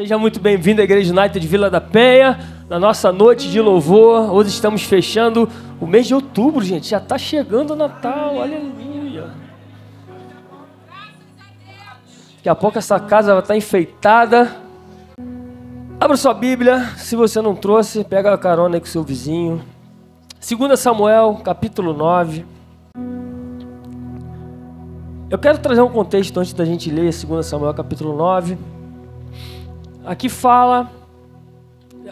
Seja muito bem-vindo à Igreja United Vila da Penha, na nossa noite de louvor. Hoje estamos fechando o mês de outubro, gente. Já está chegando o Natal, aleluia. Daqui a pouco essa casa vai estar enfeitada. Abra sua Bíblia, se você não trouxe, pega a carona aí com seu vizinho. 2 Samuel, capítulo 9. Eu quero trazer um contexto antes da gente ler 2 Samuel, capítulo 9. Aqui fala, é,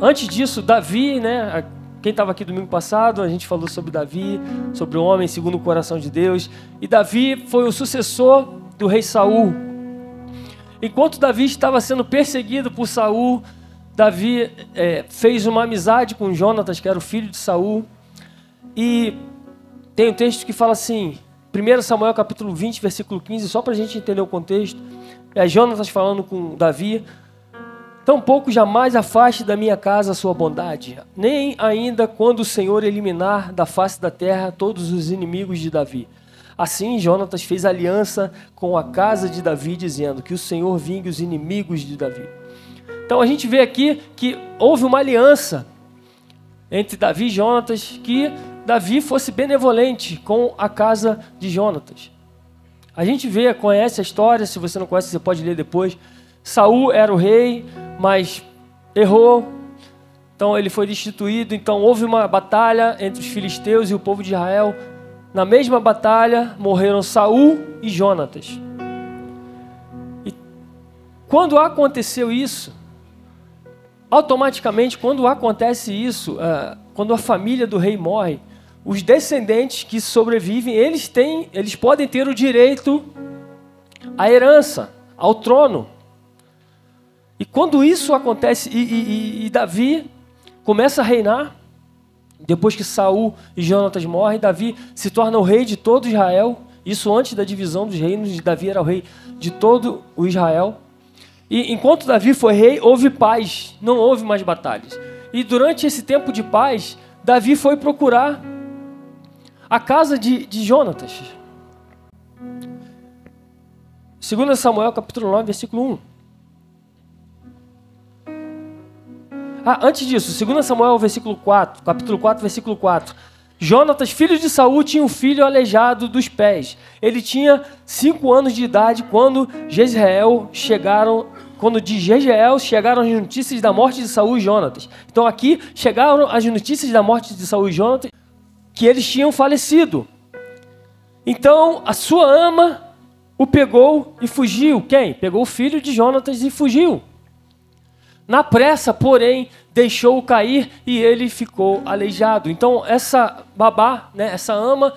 antes disso, Davi, né? Quem estava aqui domingo passado, a gente falou sobre Davi, sobre o homem segundo o coração de Deus. E Davi foi o sucessor do rei Saul. Enquanto Davi estava sendo perseguido por Saul, Davi é, fez uma amizade com Jonatas, que era o filho de Saul. E tem um texto que fala assim, 1 Samuel capítulo 20, versículo 15, só para a gente entender o contexto. É Jonatas falando com Davi. Tampouco jamais afaste da minha casa a sua bondade, nem ainda quando o Senhor eliminar da face da terra todos os inimigos de Davi. Assim, Jonatas fez aliança com a casa de Davi, dizendo que o Senhor vingue os inimigos de Davi. Então a gente vê aqui que houve uma aliança entre Davi e Jonatas, que Davi fosse benevolente com a casa de Jonatas. A gente vê, conhece a história, se você não conhece, você pode ler depois. Saul era o rei, mas errou. Então ele foi destituído. Então houve uma batalha entre os filisteus e o povo de Israel. Na mesma batalha morreram Saul e Jonatas. E quando aconteceu isso, automaticamente, quando acontece isso, uh, quando a família do rei morre, os descendentes que sobrevivem, eles têm, eles podem ter o direito à herança, ao trono. E quando isso acontece, e, e, e Davi começa a reinar, depois que Saul e Jonatas morrem, Davi se torna o rei de todo Israel. Isso antes da divisão dos reinos, Davi era o rei de todo o Israel. E enquanto Davi foi rei, houve paz, não houve mais batalhas. E durante esse tempo de paz, Davi foi procurar a casa de, de Jonatas. 2 Samuel capítulo 9, versículo 1. Ah, antes disso, 2 Samuel, versículo 4, capítulo 4, versículo 4. Jonatas, filho de Saul, tinha um filho aleijado dos pés. Ele tinha cinco anos de idade quando Jezreel chegaram, quando de Jezreel chegaram as notícias da morte de Saul e Jonatas. Então aqui chegaram as notícias da morte de Saul e Jonatas que eles tinham falecido. Então a sua ama o pegou e fugiu. Quem? Pegou o filho de Jonatas e fugiu. Na pressa, porém, deixou-o cair e ele ficou aleijado. Então, essa babá, né, essa ama,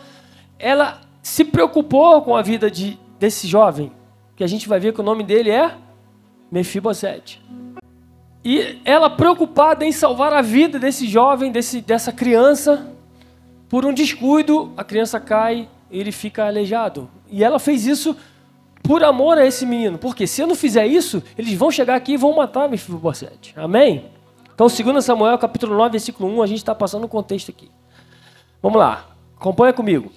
ela se preocupou com a vida de, desse jovem, que a gente vai ver que o nome dele é Mefibosete. E ela preocupada em salvar a vida desse jovem, desse, dessa criança, por um descuido, a criança cai ele fica aleijado. E ela fez isso por amor a esse menino. Porque se eu não fizer isso, eles vão chegar aqui e vão matar Mefibosete. Amém? Então, 2 Samuel, capítulo 9, versículo 1, a gente está passando o contexto aqui. Vamos lá, acompanha comigo.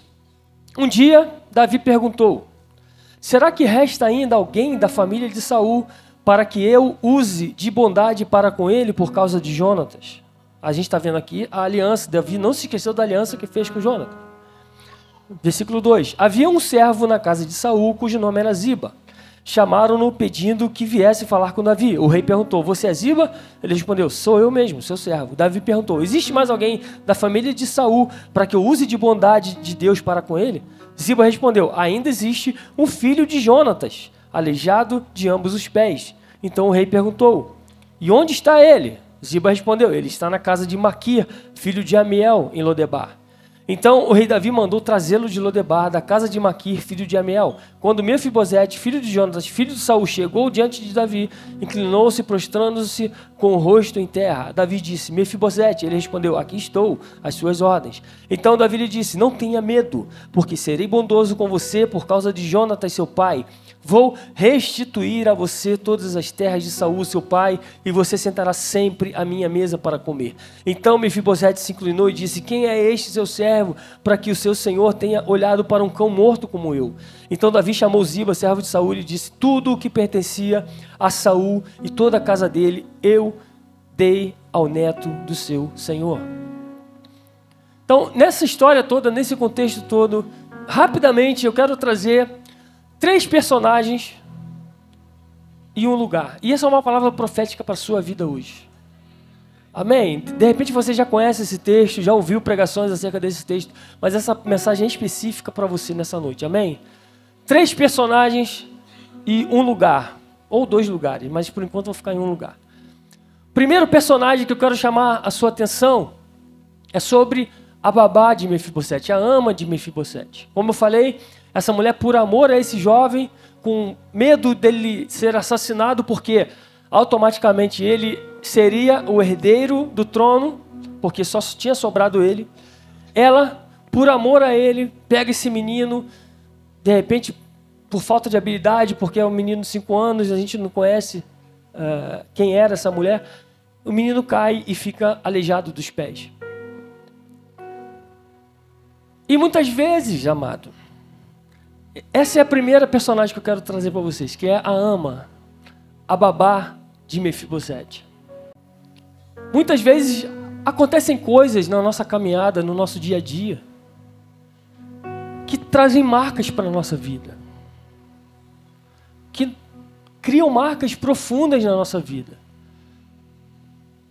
Um dia, Davi perguntou: Será que resta ainda alguém da família de Saul para que eu use de bondade para com ele por causa de Jonatas? A gente está vendo aqui a aliança. Davi não se esqueceu da aliança que fez com Jonatas. Versículo 2: Havia um servo na casa de Saul cujo nome era Ziba. Chamaram-no pedindo que viesse falar com Davi. O rei perguntou: Você é Ziba? Ele respondeu: Sou eu mesmo, seu servo. Davi perguntou: Existe mais alguém da família de Saul para que eu use de bondade de Deus para com ele? Ziba respondeu: Ainda existe um filho de Jonatas, aleijado de ambos os pés. Então o rei perguntou: E onde está ele? Ziba respondeu: Ele está na casa de Maquir, filho de Amiel, em Lodebar. Então o rei Davi mandou trazê-lo de Lodebar, da casa de Maquir, filho de Amiel. Quando Mefibosete, filho de Jonas, filho de Saul, chegou diante de Davi, inclinou-se, prostrando-se com o rosto em terra. Davi disse: Mefibosete. Ele respondeu: Aqui estou, às suas ordens. Então Davi lhe disse: Não tenha medo, porque serei bondoso com você por causa de Jonatas, seu pai Vou restituir a você todas as terras de Saul, seu pai, e você sentará sempre à minha mesa para comer. Então Mefibosete se inclinou e disse: Quem é este seu servo, para que o seu senhor tenha olhado para um cão morto como eu? Então Davi chamou Ziba, servo de Saul, e disse: Tudo o que pertencia a Saul e toda a casa dele, eu dei ao neto do seu senhor. Então, nessa história toda, nesse contexto todo, rapidamente eu quero trazer três personagens e um lugar. E essa é uma palavra profética para a sua vida hoje. Amém? De repente você já conhece esse texto, já ouviu pregações acerca desse texto, mas essa mensagem é específica para você nessa noite. Amém? Três personagens e um lugar. Ou dois lugares, mas por enquanto vou ficar em um lugar. Primeiro personagem que eu quero chamar a sua atenção é sobre a babá de Mefibosete, a ama de Mefibosete. Como eu falei, essa mulher, por amor a esse jovem, com medo dele ser assassinado, porque automaticamente ele seria o herdeiro do trono, porque só tinha sobrado ele. Ela, por amor a ele, pega esse menino, de repente, por falta de habilidade, porque é um menino de 5 anos, a gente não conhece uh, quem era essa mulher, o menino cai e fica aleijado dos pés. E muitas vezes, amado, essa é a primeira personagem que eu quero trazer para vocês, que é a ama, a babá de Mefibosete. Muitas vezes acontecem coisas na nossa caminhada, no nosso dia a dia, que trazem marcas para a nossa vida. Que criam marcas profundas na nossa vida.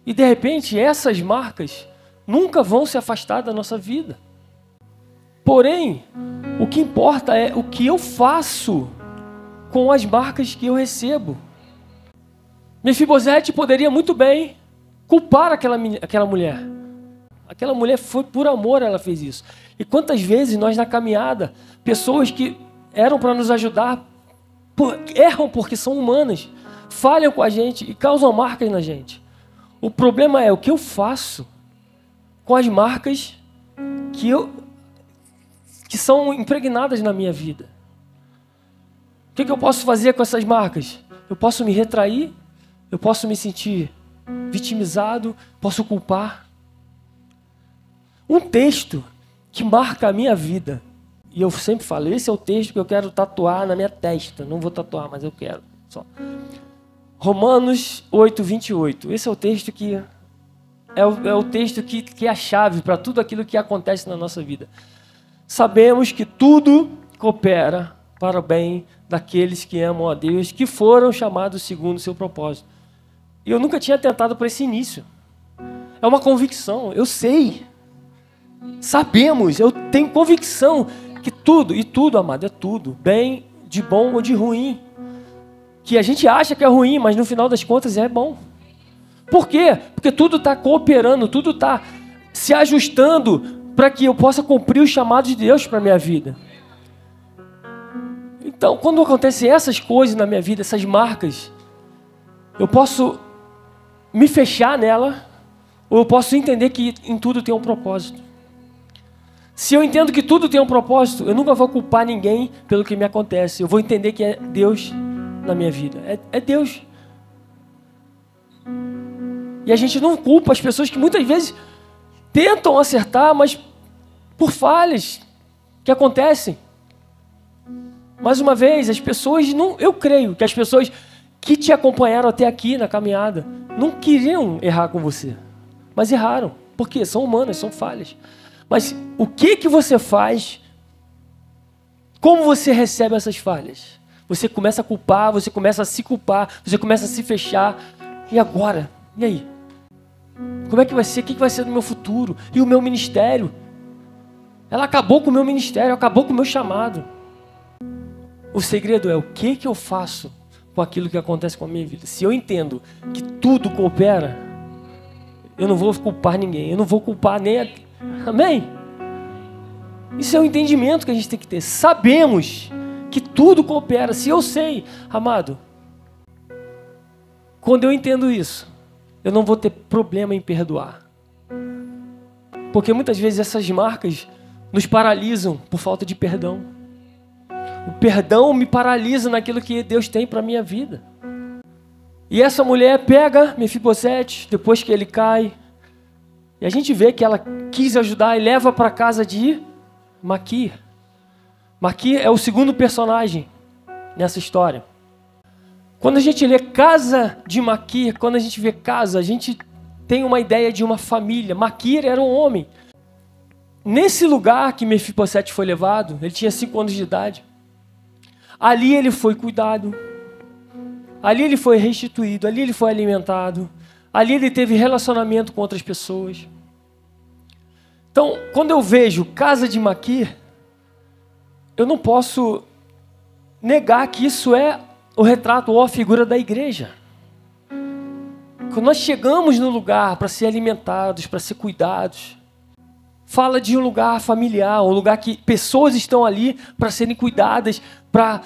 E de repente essas marcas nunca vão se afastar da nossa vida. Porém, o que importa é o que eu faço com as marcas que eu recebo. Mefibosete poderia muito bem culpar aquela, aquela mulher. Aquela mulher foi por amor, ela fez isso. E quantas vezes nós na caminhada, pessoas que eram para nos ajudar, por, erram porque são humanas, falham com a gente e causam marcas na gente. O problema é o que eu faço com as marcas que eu que são impregnadas na minha vida. O que, que eu posso fazer com essas marcas? Eu posso me retrair, eu posso me sentir vitimizado, posso culpar. Um texto que marca a minha vida, e eu sempre falo, esse é o texto que eu quero tatuar na minha testa. Não vou tatuar, mas eu quero. Só. Romanos 8, 28. Esse é o texto que é o, é o texto que, que é a chave para tudo aquilo que acontece na nossa vida sabemos que tudo coopera para o bem daqueles que amam a Deus, que foram chamados segundo o seu propósito. E eu nunca tinha tentado por esse início. É uma convicção, eu sei. Sabemos, eu tenho convicção que tudo, e tudo, amado, é tudo, bem, de bom ou de ruim. Que a gente acha que é ruim, mas no final das contas é bom. Por quê? Porque tudo está cooperando, tudo está se ajustando para que eu possa cumprir os chamados de Deus para minha vida. Então, quando acontecem essas coisas na minha vida, essas marcas, eu posso me fechar nela, ou eu posso entender que em tudo tem um propósito. Se eu entendo que tudo tem um propósito, eu nunca vou culpar ninguém pelo que me acontece. Eu vou entender que é Deus na minha vida. É, é Deus. E a gente não culpa as pessoas que muitas vezes tentam acertar, mas por falhas que acontecem. Mais uma vez, as pessoas não, eu creio que as pessoas que te acompanharam até aqui na caminhada não queriam errar com você, mas erraram. Por quê? São humanas, são falhas. Mas o que que você faz? Como você recebe essas falhas? Você começa a culpar, você começa a se culpar, você começa a se fechar. E agora? E aí? Como é que vai ser? O que vai ser do meu futuro? E o meu ministério? Ela acabou com o meu ministério, acabou com o meu chamado. O segredo é o que, que eu faço com aquilo que acontece com a minha vida. Se eu entendo que tudo coopera, eu não vou culpar ninguém, eu não vou culpar nem a... Amém? Isso é o entendimento que a gente tem que ter. Sabemos que tudo coopera. Se eu sei, amado, quando eu entendo isso, eu não vou ter problema em perdoar. Porque muitas vezes essas marcas nos paralisam por falta de perdão. O perdão me paralisa naquilo que Deus tem para minha vida. E essa mulher pega Mefibosete depois que ele cai. E a gente vê que ela quis ajudar e leva para casa de Maquir. Maquir é o segundo personagem nessa história. Quando a gente lê casa de Maquir, quando a gente vê casa, a gente tem uma ideia de uma família. Maquir era um homem. Nesse lugar que Mefibosete foi levado, ele tinha cinco anos de idade. Ali ele foi cuidado. Ali ele foi restituído. Ali ele foi alimentado. Ali ele teve relacionamento com outras pessoas. Então, quando eu vejo casa de Maquir, eu não posso negar que isso é o retrato ou a figura da igreja. Quando nós chegamos no lugar para ser alimentados, para ser cuidados, fala de um lugar familiar, um lugar que pessoas estão ali para serem cuidadas, para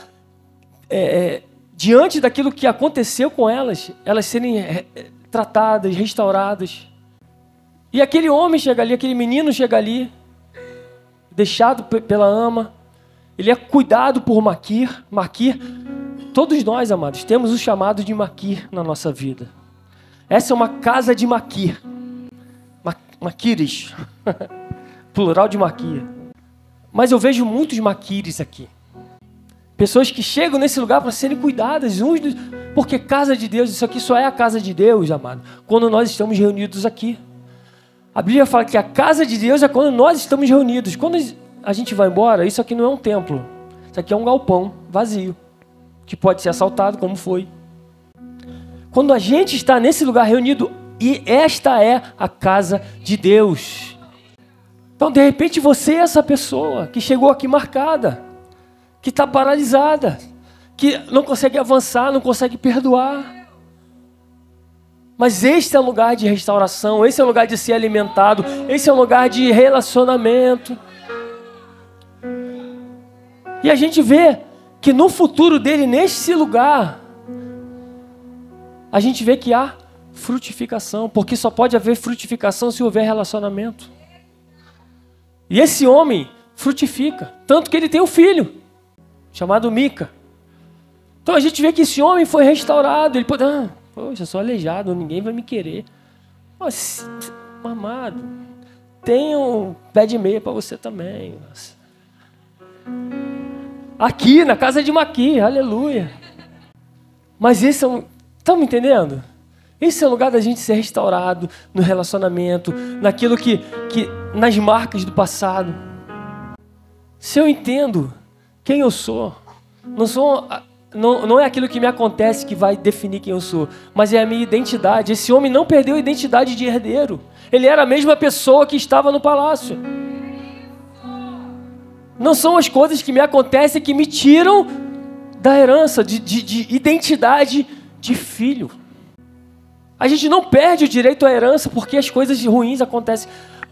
é, é, diante daquilo que aconteceu com elas, elas serem é, tratadas, restauradas. E aquele homem chega ali, aquele menino chega ali, deixado pela ama, ele é cuidado por Maquir. Maquir, todos nós, amados, temos o chamado de Maquir na nossa vida. Essa é uma casa de Maquir. Ma Maquires. Plural de Maquir. Mas eu vejo muitos Maquires aqui. Pessoas que chegam nesse lugar para serem cuidadas uns dos... Porque casa de Deus, isso aqui só é a casa de Deus, amado. Quando nós estamos reunidos aqui. A Bíblia fala que a casa de Deus é quando nós estamos reunidos. Quando a gente vai embora, isso aqui não é um templo. Isso aqui é um galpão vazio, que pode ser assaltado, como foi. Quando a gente está nesse lugar reunido, e esta é a casa de Deus. Então, de repente, você é essa pessoa que chegou aqui marcada, que está paralisada, que não consegue avançar, não consegue perdoar. Mas este é o lugar de restauração, esse é o lugar de ser alimentado, esse é o lugar de relacionamento. E a gente vê que no futuro dele, nesse lugar, a gente vê que há frutificação, porque só pode haver frutificação se houver relacionamento. E esse homem frutifica, tanto que ele tem um filho, chamado Mica. Então a gente vê que esse homem foi restaurado, ele pode, ah, poxa, sou aleijado, ninguém vai me querer. Mas, amado, tem um pé de meia para você também. Nossa. Aqui, na casa de Maqui, aleluia. Mas esse é um. Estão me entendendo? Esse é o lugar da gente ser restaurado no relacionamento, naquilo que, que. Nas marcas do passado. Se eu entendo quem eu sou, não sou. Não, não é aquilo que me acontece que vai definir quem eu sou, mas é a minha identidade. Esse homem não perdeu a identidade de herdeiro. Ele era a mesma pessoa que estava no palácio. Não são as coisas que me acontecem que me tiram da herança, de, de, de identidade de filho. A gente não perde o direito à herança porque as coisas ruins acontecem.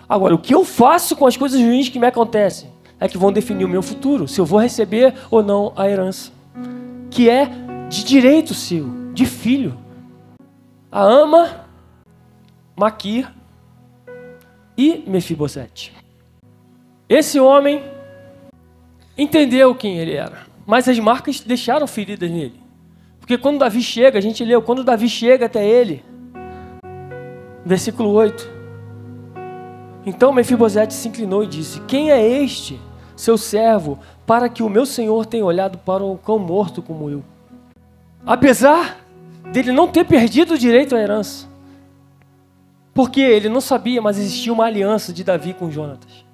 Agora, o que eu faço com as coisas ruins que me acontecem é que vão definir o meu futuro, se eu vou receber ou não a herança, que é de direito seu, de filho. A ama, Maquir e Mefibosete. Esse homem entendeu quem ele era. Mas as marcas deixaram feridas nele. Porque quando Davi chega, a gente leu, quando Davi chega até ele, versículo 8. Então Mefibosete se inclinou e disse: Quem é este, seu servo, para que o meu senhor tenha olhado para um cão morto como eu? Apesar dele não ter perdido o direito à herança, porque ele não sabia, mas existia uma aliança de Davi com Jonatas.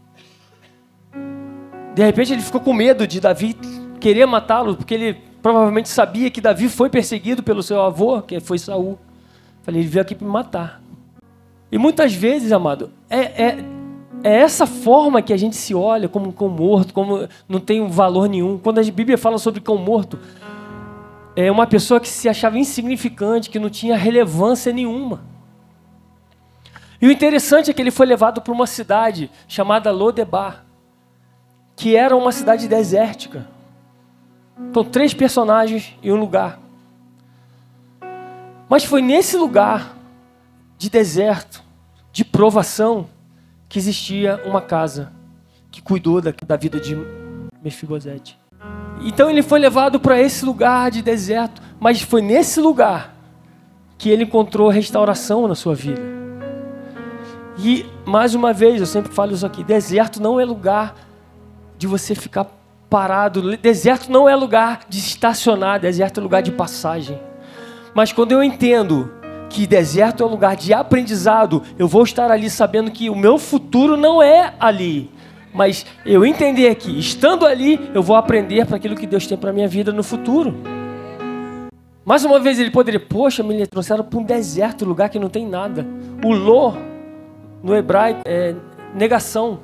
De repente ele ficou com medo de Davi querer matá-lo, porque ele provavelmente sabia que Davi foi perseguido pelo seu avô, que foi Saul. Falei, ele veio aqui para me matar. E muitas vezes, amado, é, é, é, essa forma que a gente se olha como um cão morto, como não tem valor nenhum. Quando a Bíblia fala sobre cão morto, é uma pessoa que se achava insignificante, que não tinha relevância nenhuma. E o interessante é que ele foi levado para uma cidade chamada Lodebar que era uma cidade desértica. Então, três personagens e um lugar. Mas foi nesse lugar de deserto, de provação, que existia uma casa que cuidou da, da vida de Mefibosete. Então ele foi levado para esse lugar de deserto, mas foi nesse lugar que ele encontrou restauração na sua vida. E mais uma vez, eu sempre falo isso aqui: deserto não é lugar de você ficar parado, deserto não é lugar de estacionar, deserto é lugar de passagem. Mas quando eu entendo que deserto é um lugar de aprendizado, eu vou estar ali sabendo que o meu futuro não é ali. Mas eu entender que, estando ali, eu vou aprender para aquilo que Deus tem para minha vida no futuro. Mais uma vez ele poderia, poxa, me trouxeram para um deserto, lugar que não tem nada. O lo, no hebraico, é negação.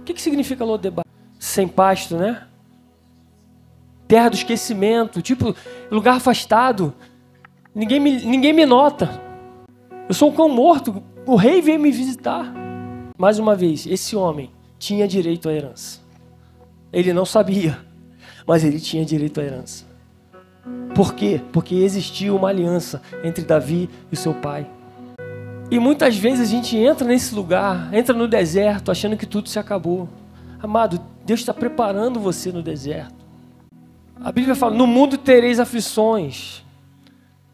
O que, que significa lo deba? Sem pasto, né? Terra do esquecimento, tipo, lugar afastado. Ninguém me, ninguém me nota. Eu sou um cão morto. O rei veio me visitar. Mais uma vez, esse homem tinha direito à herança. Ele não sabia, mas ele tinha direito à herança. Por quê? Porque existia uma aliança entre Davi e seu pai. E muitas vezes a gente entra nesse lugar, entra no deserto, achando que tudo se acabou. Amado, Deus está preparando você no deserto. A Bíblia fala: no mundo tereis aflições.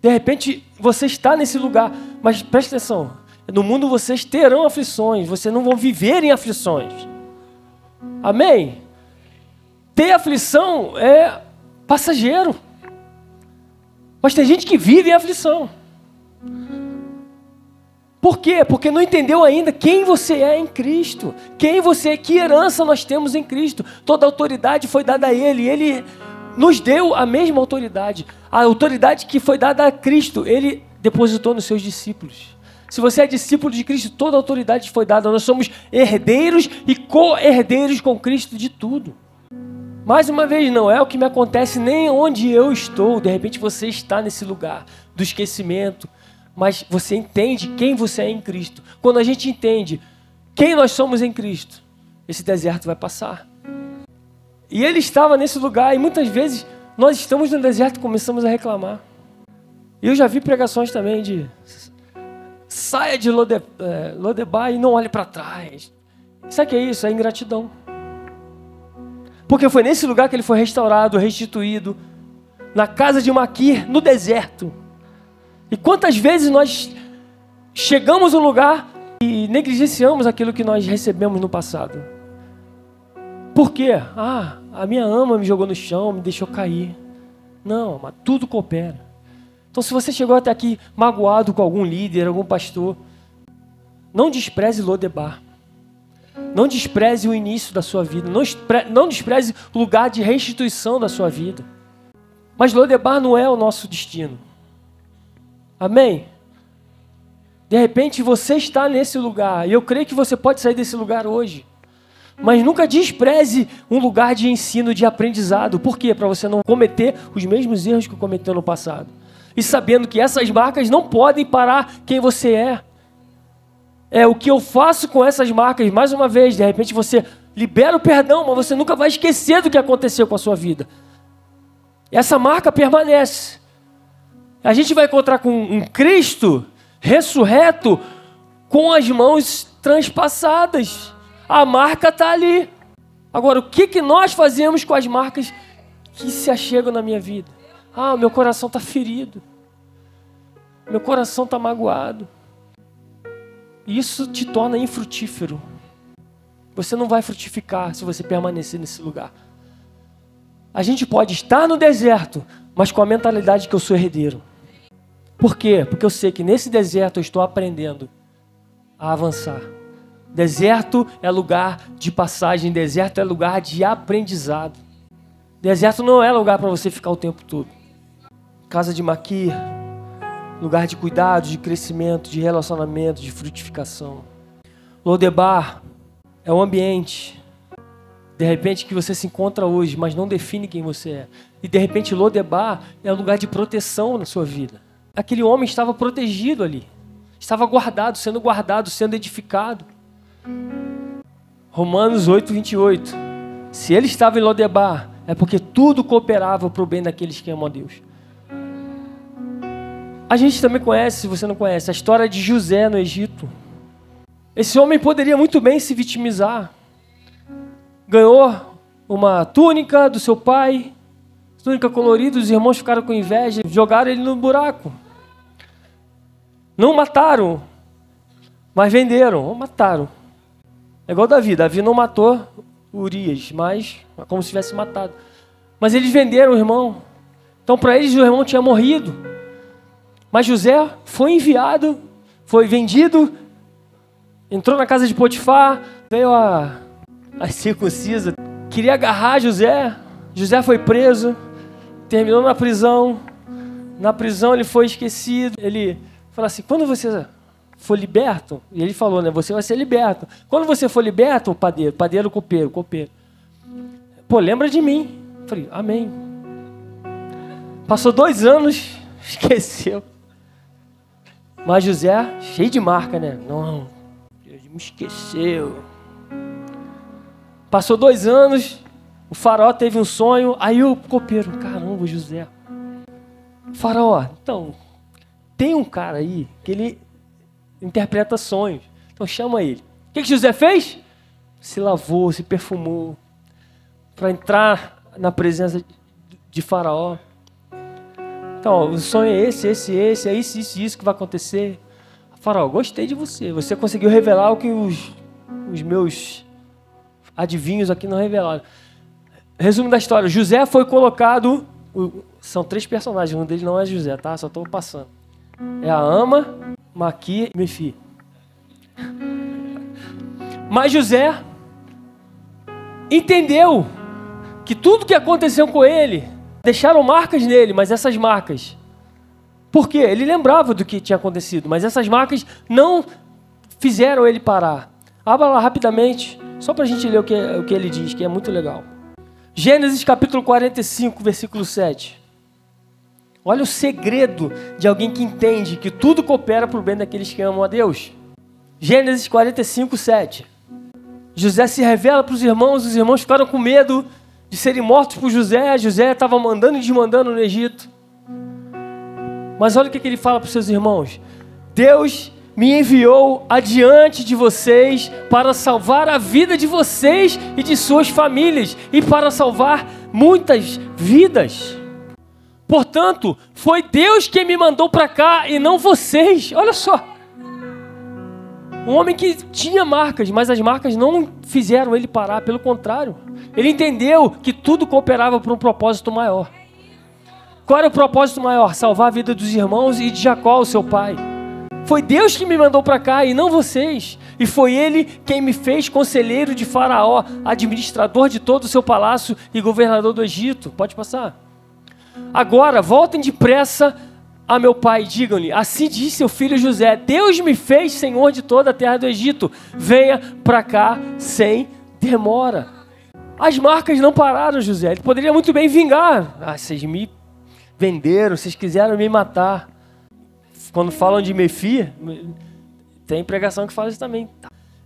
De repente você está nesse lugar, mas preste atenção: no mundo vocês terão aflições, vocês não vão viver em aflições. Amém? Ter aflição é passageiro. Mas tem gente que vive em aflição. Por quê? Porque não entendeu ainda quem você é em Cristo. Quem você é, que herança nós temos em Cristo. Toda autoridade foi dada a Ele. Ele nos deu a mesma autoridade. A autoridade que foi dada a Cristo, Ele depositou nos seus discípulos. Se você é discípulo de Cristo, toda a autoridade foi dada. Nós somos herdeiros e co-herdeiros com Cristo de tudo. Mais uma vez, não é o que me acontece nem onde eu estou. De repente você está nesse lugar do esquecimento, mas você entende quem você é em Cristo. Quando a gente entende quem nós somos em Cristo, esse deserto vai passar. E ele estava nesse lugar, e muitas vezes nós estamos no deserto e começamos a reclamar. E eu já vi pregações também de saia de Lode, é, Lodebar e não olhe para trás. Sabe o que é isso? É ingratidão. Porque foi nesse lugar que ele foi restaurado, restituído, na casa de Maquir, no deserto. E quantas vezes nós chegamos a um lugar e negligenciamos aquilo que nós recebemos no passado? Por quê? Ah, a minha ama me jogou no chão, me deixou cair. Não, mas tudo coopera. Então, se você chegou até aqui magoado com algum líder, algum pastor, não despreze Lodebar. Não despreze o início da sua vida. Não, não despreze o lugar de restituição da sua vida. Mas Lodebar não é o nosso destino. Amém? De repente você está nesse lugar. E eu creio que você pode sair desse lugar hoje. Mas nunca despreze um lugar de ensino, de aprendizado. Por quê? Para você não cometer os mesmos erros que cometeu no passado. E sabendo que essas marcas não podem parar quem você é é o que eu faço com essas marcas. Mais uma vez, de repente você libera o perdão, mas você nunca vai esquecer do que aconteceu com a sua vida. Essa marca permanece. A gente vai encontrar com um Cristo ressurreto com as mãos transpassadas. A marca está ali. Agora, o que, que nós fazemos com as marcas que se achegam na minha vida? Ah, meu coração está ferido. Meu coração está magoado. Isso te torna infrutífero. Você não vai frutificar se você permanecer nesse lugar. A gente pode estar no deserto, mas com a mentalidade que eu sou herdeiro. Por quê? Porque eu sei que nesse deserto eu estou aprendendo a avançar. Deserto é lugar de passagem, deserto é lugar de aprendizado. Deserto não é lugar para você ficar o tempo todo. Casa de Maquir, lugar de cuidado, de crescimento, de relacionamento, de frutificação. Lodebar é um ambiente, de repente, que você se encontra hoje, mas não define quem você é. E de repente, Lodebar é um lugar de proteção na sua vida. Aquele homem estava protegido ali, estava guardado, sendo guardado, sendo edificado. Romanos 8, 28. Se ele estava em Lodebar, é porque tudo cooperava para o bem daqueles que amam a Deus. A gente também conhece, se você não conhece, a história de José no Egito. Esse homem poderia muito bem se vitimizar. Ganhou uma túnica do seu pai, túnica colorida, os irmãos ficaram com inveja, jogaram ele no buraco. Não mataram, mas venderam, ou mataram. É igual Davi, Davi não matou Urias, mas como se tivesse matado. Mas eles venderam o irmão. Então para eles o irmão tinha morrido. Mas José foi enviado, foi vendido, entrou na casa de Potifar, veio a, a circuncisa, queria agarrar José. José foi preso, terminou na prisão. Na prisão ele foi esquecido. Ele falou assim: quando você for liberto, e ele falou, né? Você vai ser liberto. Quando você for liberto, padeiro, padeiro, copeiro, copeiro. Pô, lembra de mim. falei, amém. Passou dois anos, esqueceu. Mas José, cheio de marca, né? Não, Deus me esqueceu. Passou dois anos, o faraó teve um sonho, aí o copeiro, caramba, José. Faraó, então, tem um cara aí que ele interpreta sonhos. Então chama ele. O que, que José fez? Se lavou, se perfumou para entrar na presença de Faraó. Então, o sonho é esse, esse, esse, é isso, isso, isso que vai acontecer. Faraó, gostei de você. Você conseguiu revelar o que os, os meus adivinhos aqui não revelaram. Resumo da história: José foi colocado. São três personagens, um deles não é José, tá? Só estou passando. É a Ama, Maqui e Mefi. Mas José entendeu que tudo que aconteceu com ele deixaram marcas nele, mas essas marcas. Por quê? Ele lembrava do que tinha acontecido, mas essas marcas não fizeram ele parar. Abra lá rapidamente, só para a gente ler o que, o que ele diz, que é muito legal. Gênesis capítulo 45, versículo 7. Olha o segredo de alguém que entende que tudo coopera para o bem daqueles que amam a Deus. Gênesis 45, 7. José se revela para os irmãos, os irmãos ficaram com medo de serem mortos por José. José estava mandando e desmandando no Egito. Mas olha o que ele fala para os seus irmãos: Deus me enviou adiante de vocês para salvar a vida de vocês e de suas famílias e para salvar muitas vidas. Portanto, foi Deus quem me mandou para cá e não vocês. Olha só. Um homem que tinha marcas, mas as marcas não fizeram ele parar, pelo contrário. Ele entendeu que tudo cooperava para um propósito maior. Qual era o propósito maior? Salvar a vida dos irmãos e de Jacó, o seu pai. Foi Deus que me mandou para cá e não vocês. E foi Ele quem me fez conselheiro de Faraó, administrador de todo o seu palácio e governador do Egito. Pode passar. Agora voltem depressa a meu pai, digam-lhe: Assim disse seu filho José: Deus me fez senhor de toda a terra do Egito. Venha para cá sem demora. As marcas não pararam, José. Ele poderia muito bem vingar. Ah, vocês me venderam, vocês quiseram me matar. Quando falam de Mefi, tem pregação que fala isso também.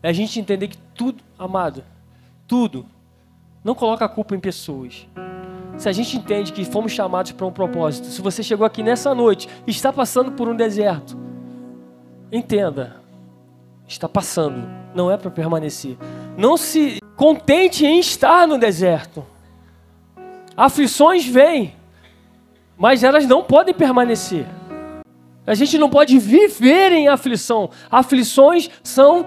É a gente entender que tudo, amado, tudo, não coloca a culpa em pessoas se a gente entende que fomos chamados para um propósito, se você chegou aqui nessa noite e está passando por um deserto, entenda, está passando, não é para permanecer. Não se contente em estar no deserto. Aflições vêm, mas elas não podem permanecer. A gente não pode viver em aflição. Aflições são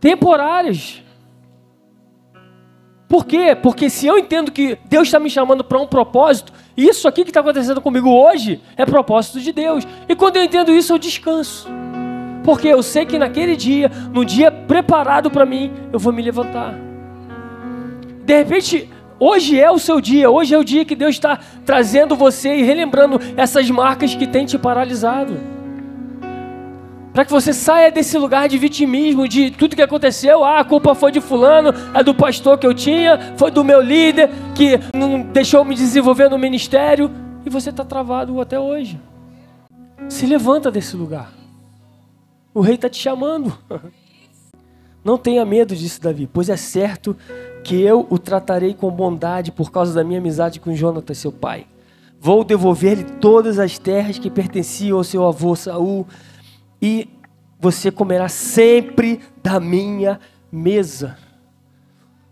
temporárias. Por quê? Porque se eu entendo que Deus está me chamando para um propósito, isso aqui que está acontecendo comigo hoje é propósito de Deus. E quando eu entendo isso, eu descanso. Porque eu sei que naquele dia, no dia preparado para mim, eu vou me levantar. De repente, hoje é o seu dia, hoje é o dia que Deus está trazendo você e relembrando essas marcas que têm te paralisado para que você saia desse lugar de vitimismo, de tudo que aconteceu. Ah, a culpa foi de fulano, é do pastor que eu tinha, foi do meu líder que não deixou me desenvolver no ministério. E você está travado até hoje. Se levanta desse lugar. O rei está te chamando. Não tenha medo disso, Davi, pois é certo que eu o tratarei com bondade por causa da minha amizade com Jonatas, seu pai. Vou devolver-lhe todas as terras que pertenciam ao seu avô Saul e você comerá sempre da minha mesa.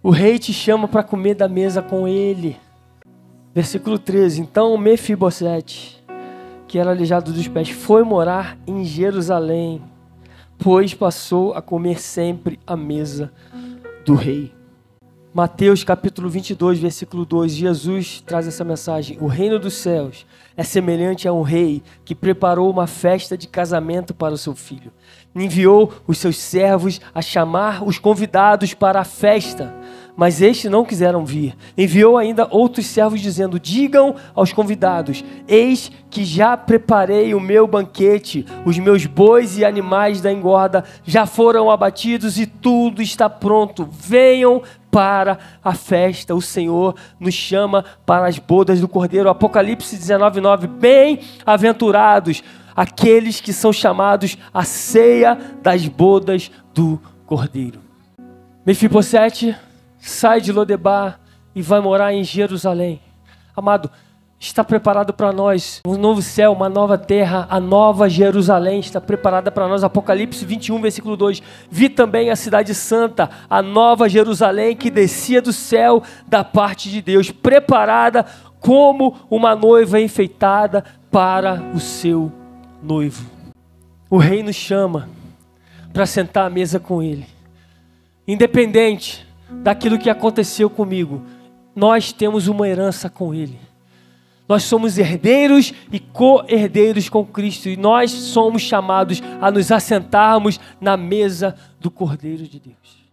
O rei te chama para comer da mesa com ele. Versículo 13. Então Mefibosete, que era aleijado dos pés, foi morar em Jerusalém, pois passou a comer sempre à mesa do rei. Mateus capítulo 22, versículo 2, Jesus traz essa mensagem: O reino dos céus é semelhante a um rei que preparou uma festa de casamento para o seu filho. Enviou os seus servos a chamar os convidados para a festa, mas estes não quiseram vir. Enviou ainda outros servos dizendo: Digam aos convidados: Eis que já preparei o meu banquete, os meus bois e animais da engorda já foram abatidos e tudo está pronto. Venham para a festa. O Senhor nos chama para as bodas do Cordeiro. Apocalipse 19:9. Bem-aventurados aqueles que são chamados à ceia das bodas do Cordeiro. Mefibosete sai de Lodebar e vai morar em Jerusalém. Amado, está preparado para nós um novo céu, uma nova terra, a nova Jerusalém está preparada para nós. Apocalipse 21, versículo 2. Vi também a cidade santa, a nova Jerusalém que descia do céu da parte de Deus, preparada como uma noiva enfeitada para o seu noivo. O rei nos chama para sentar à mesa com ele. Independente daquilo que aconteceu comigo, nós temos uma herança com ele. Nós somos herdeiros e co-herdeiros com Cristo e nós somos chamados a nos assentarmos na mesa do Cordeiro de Deus.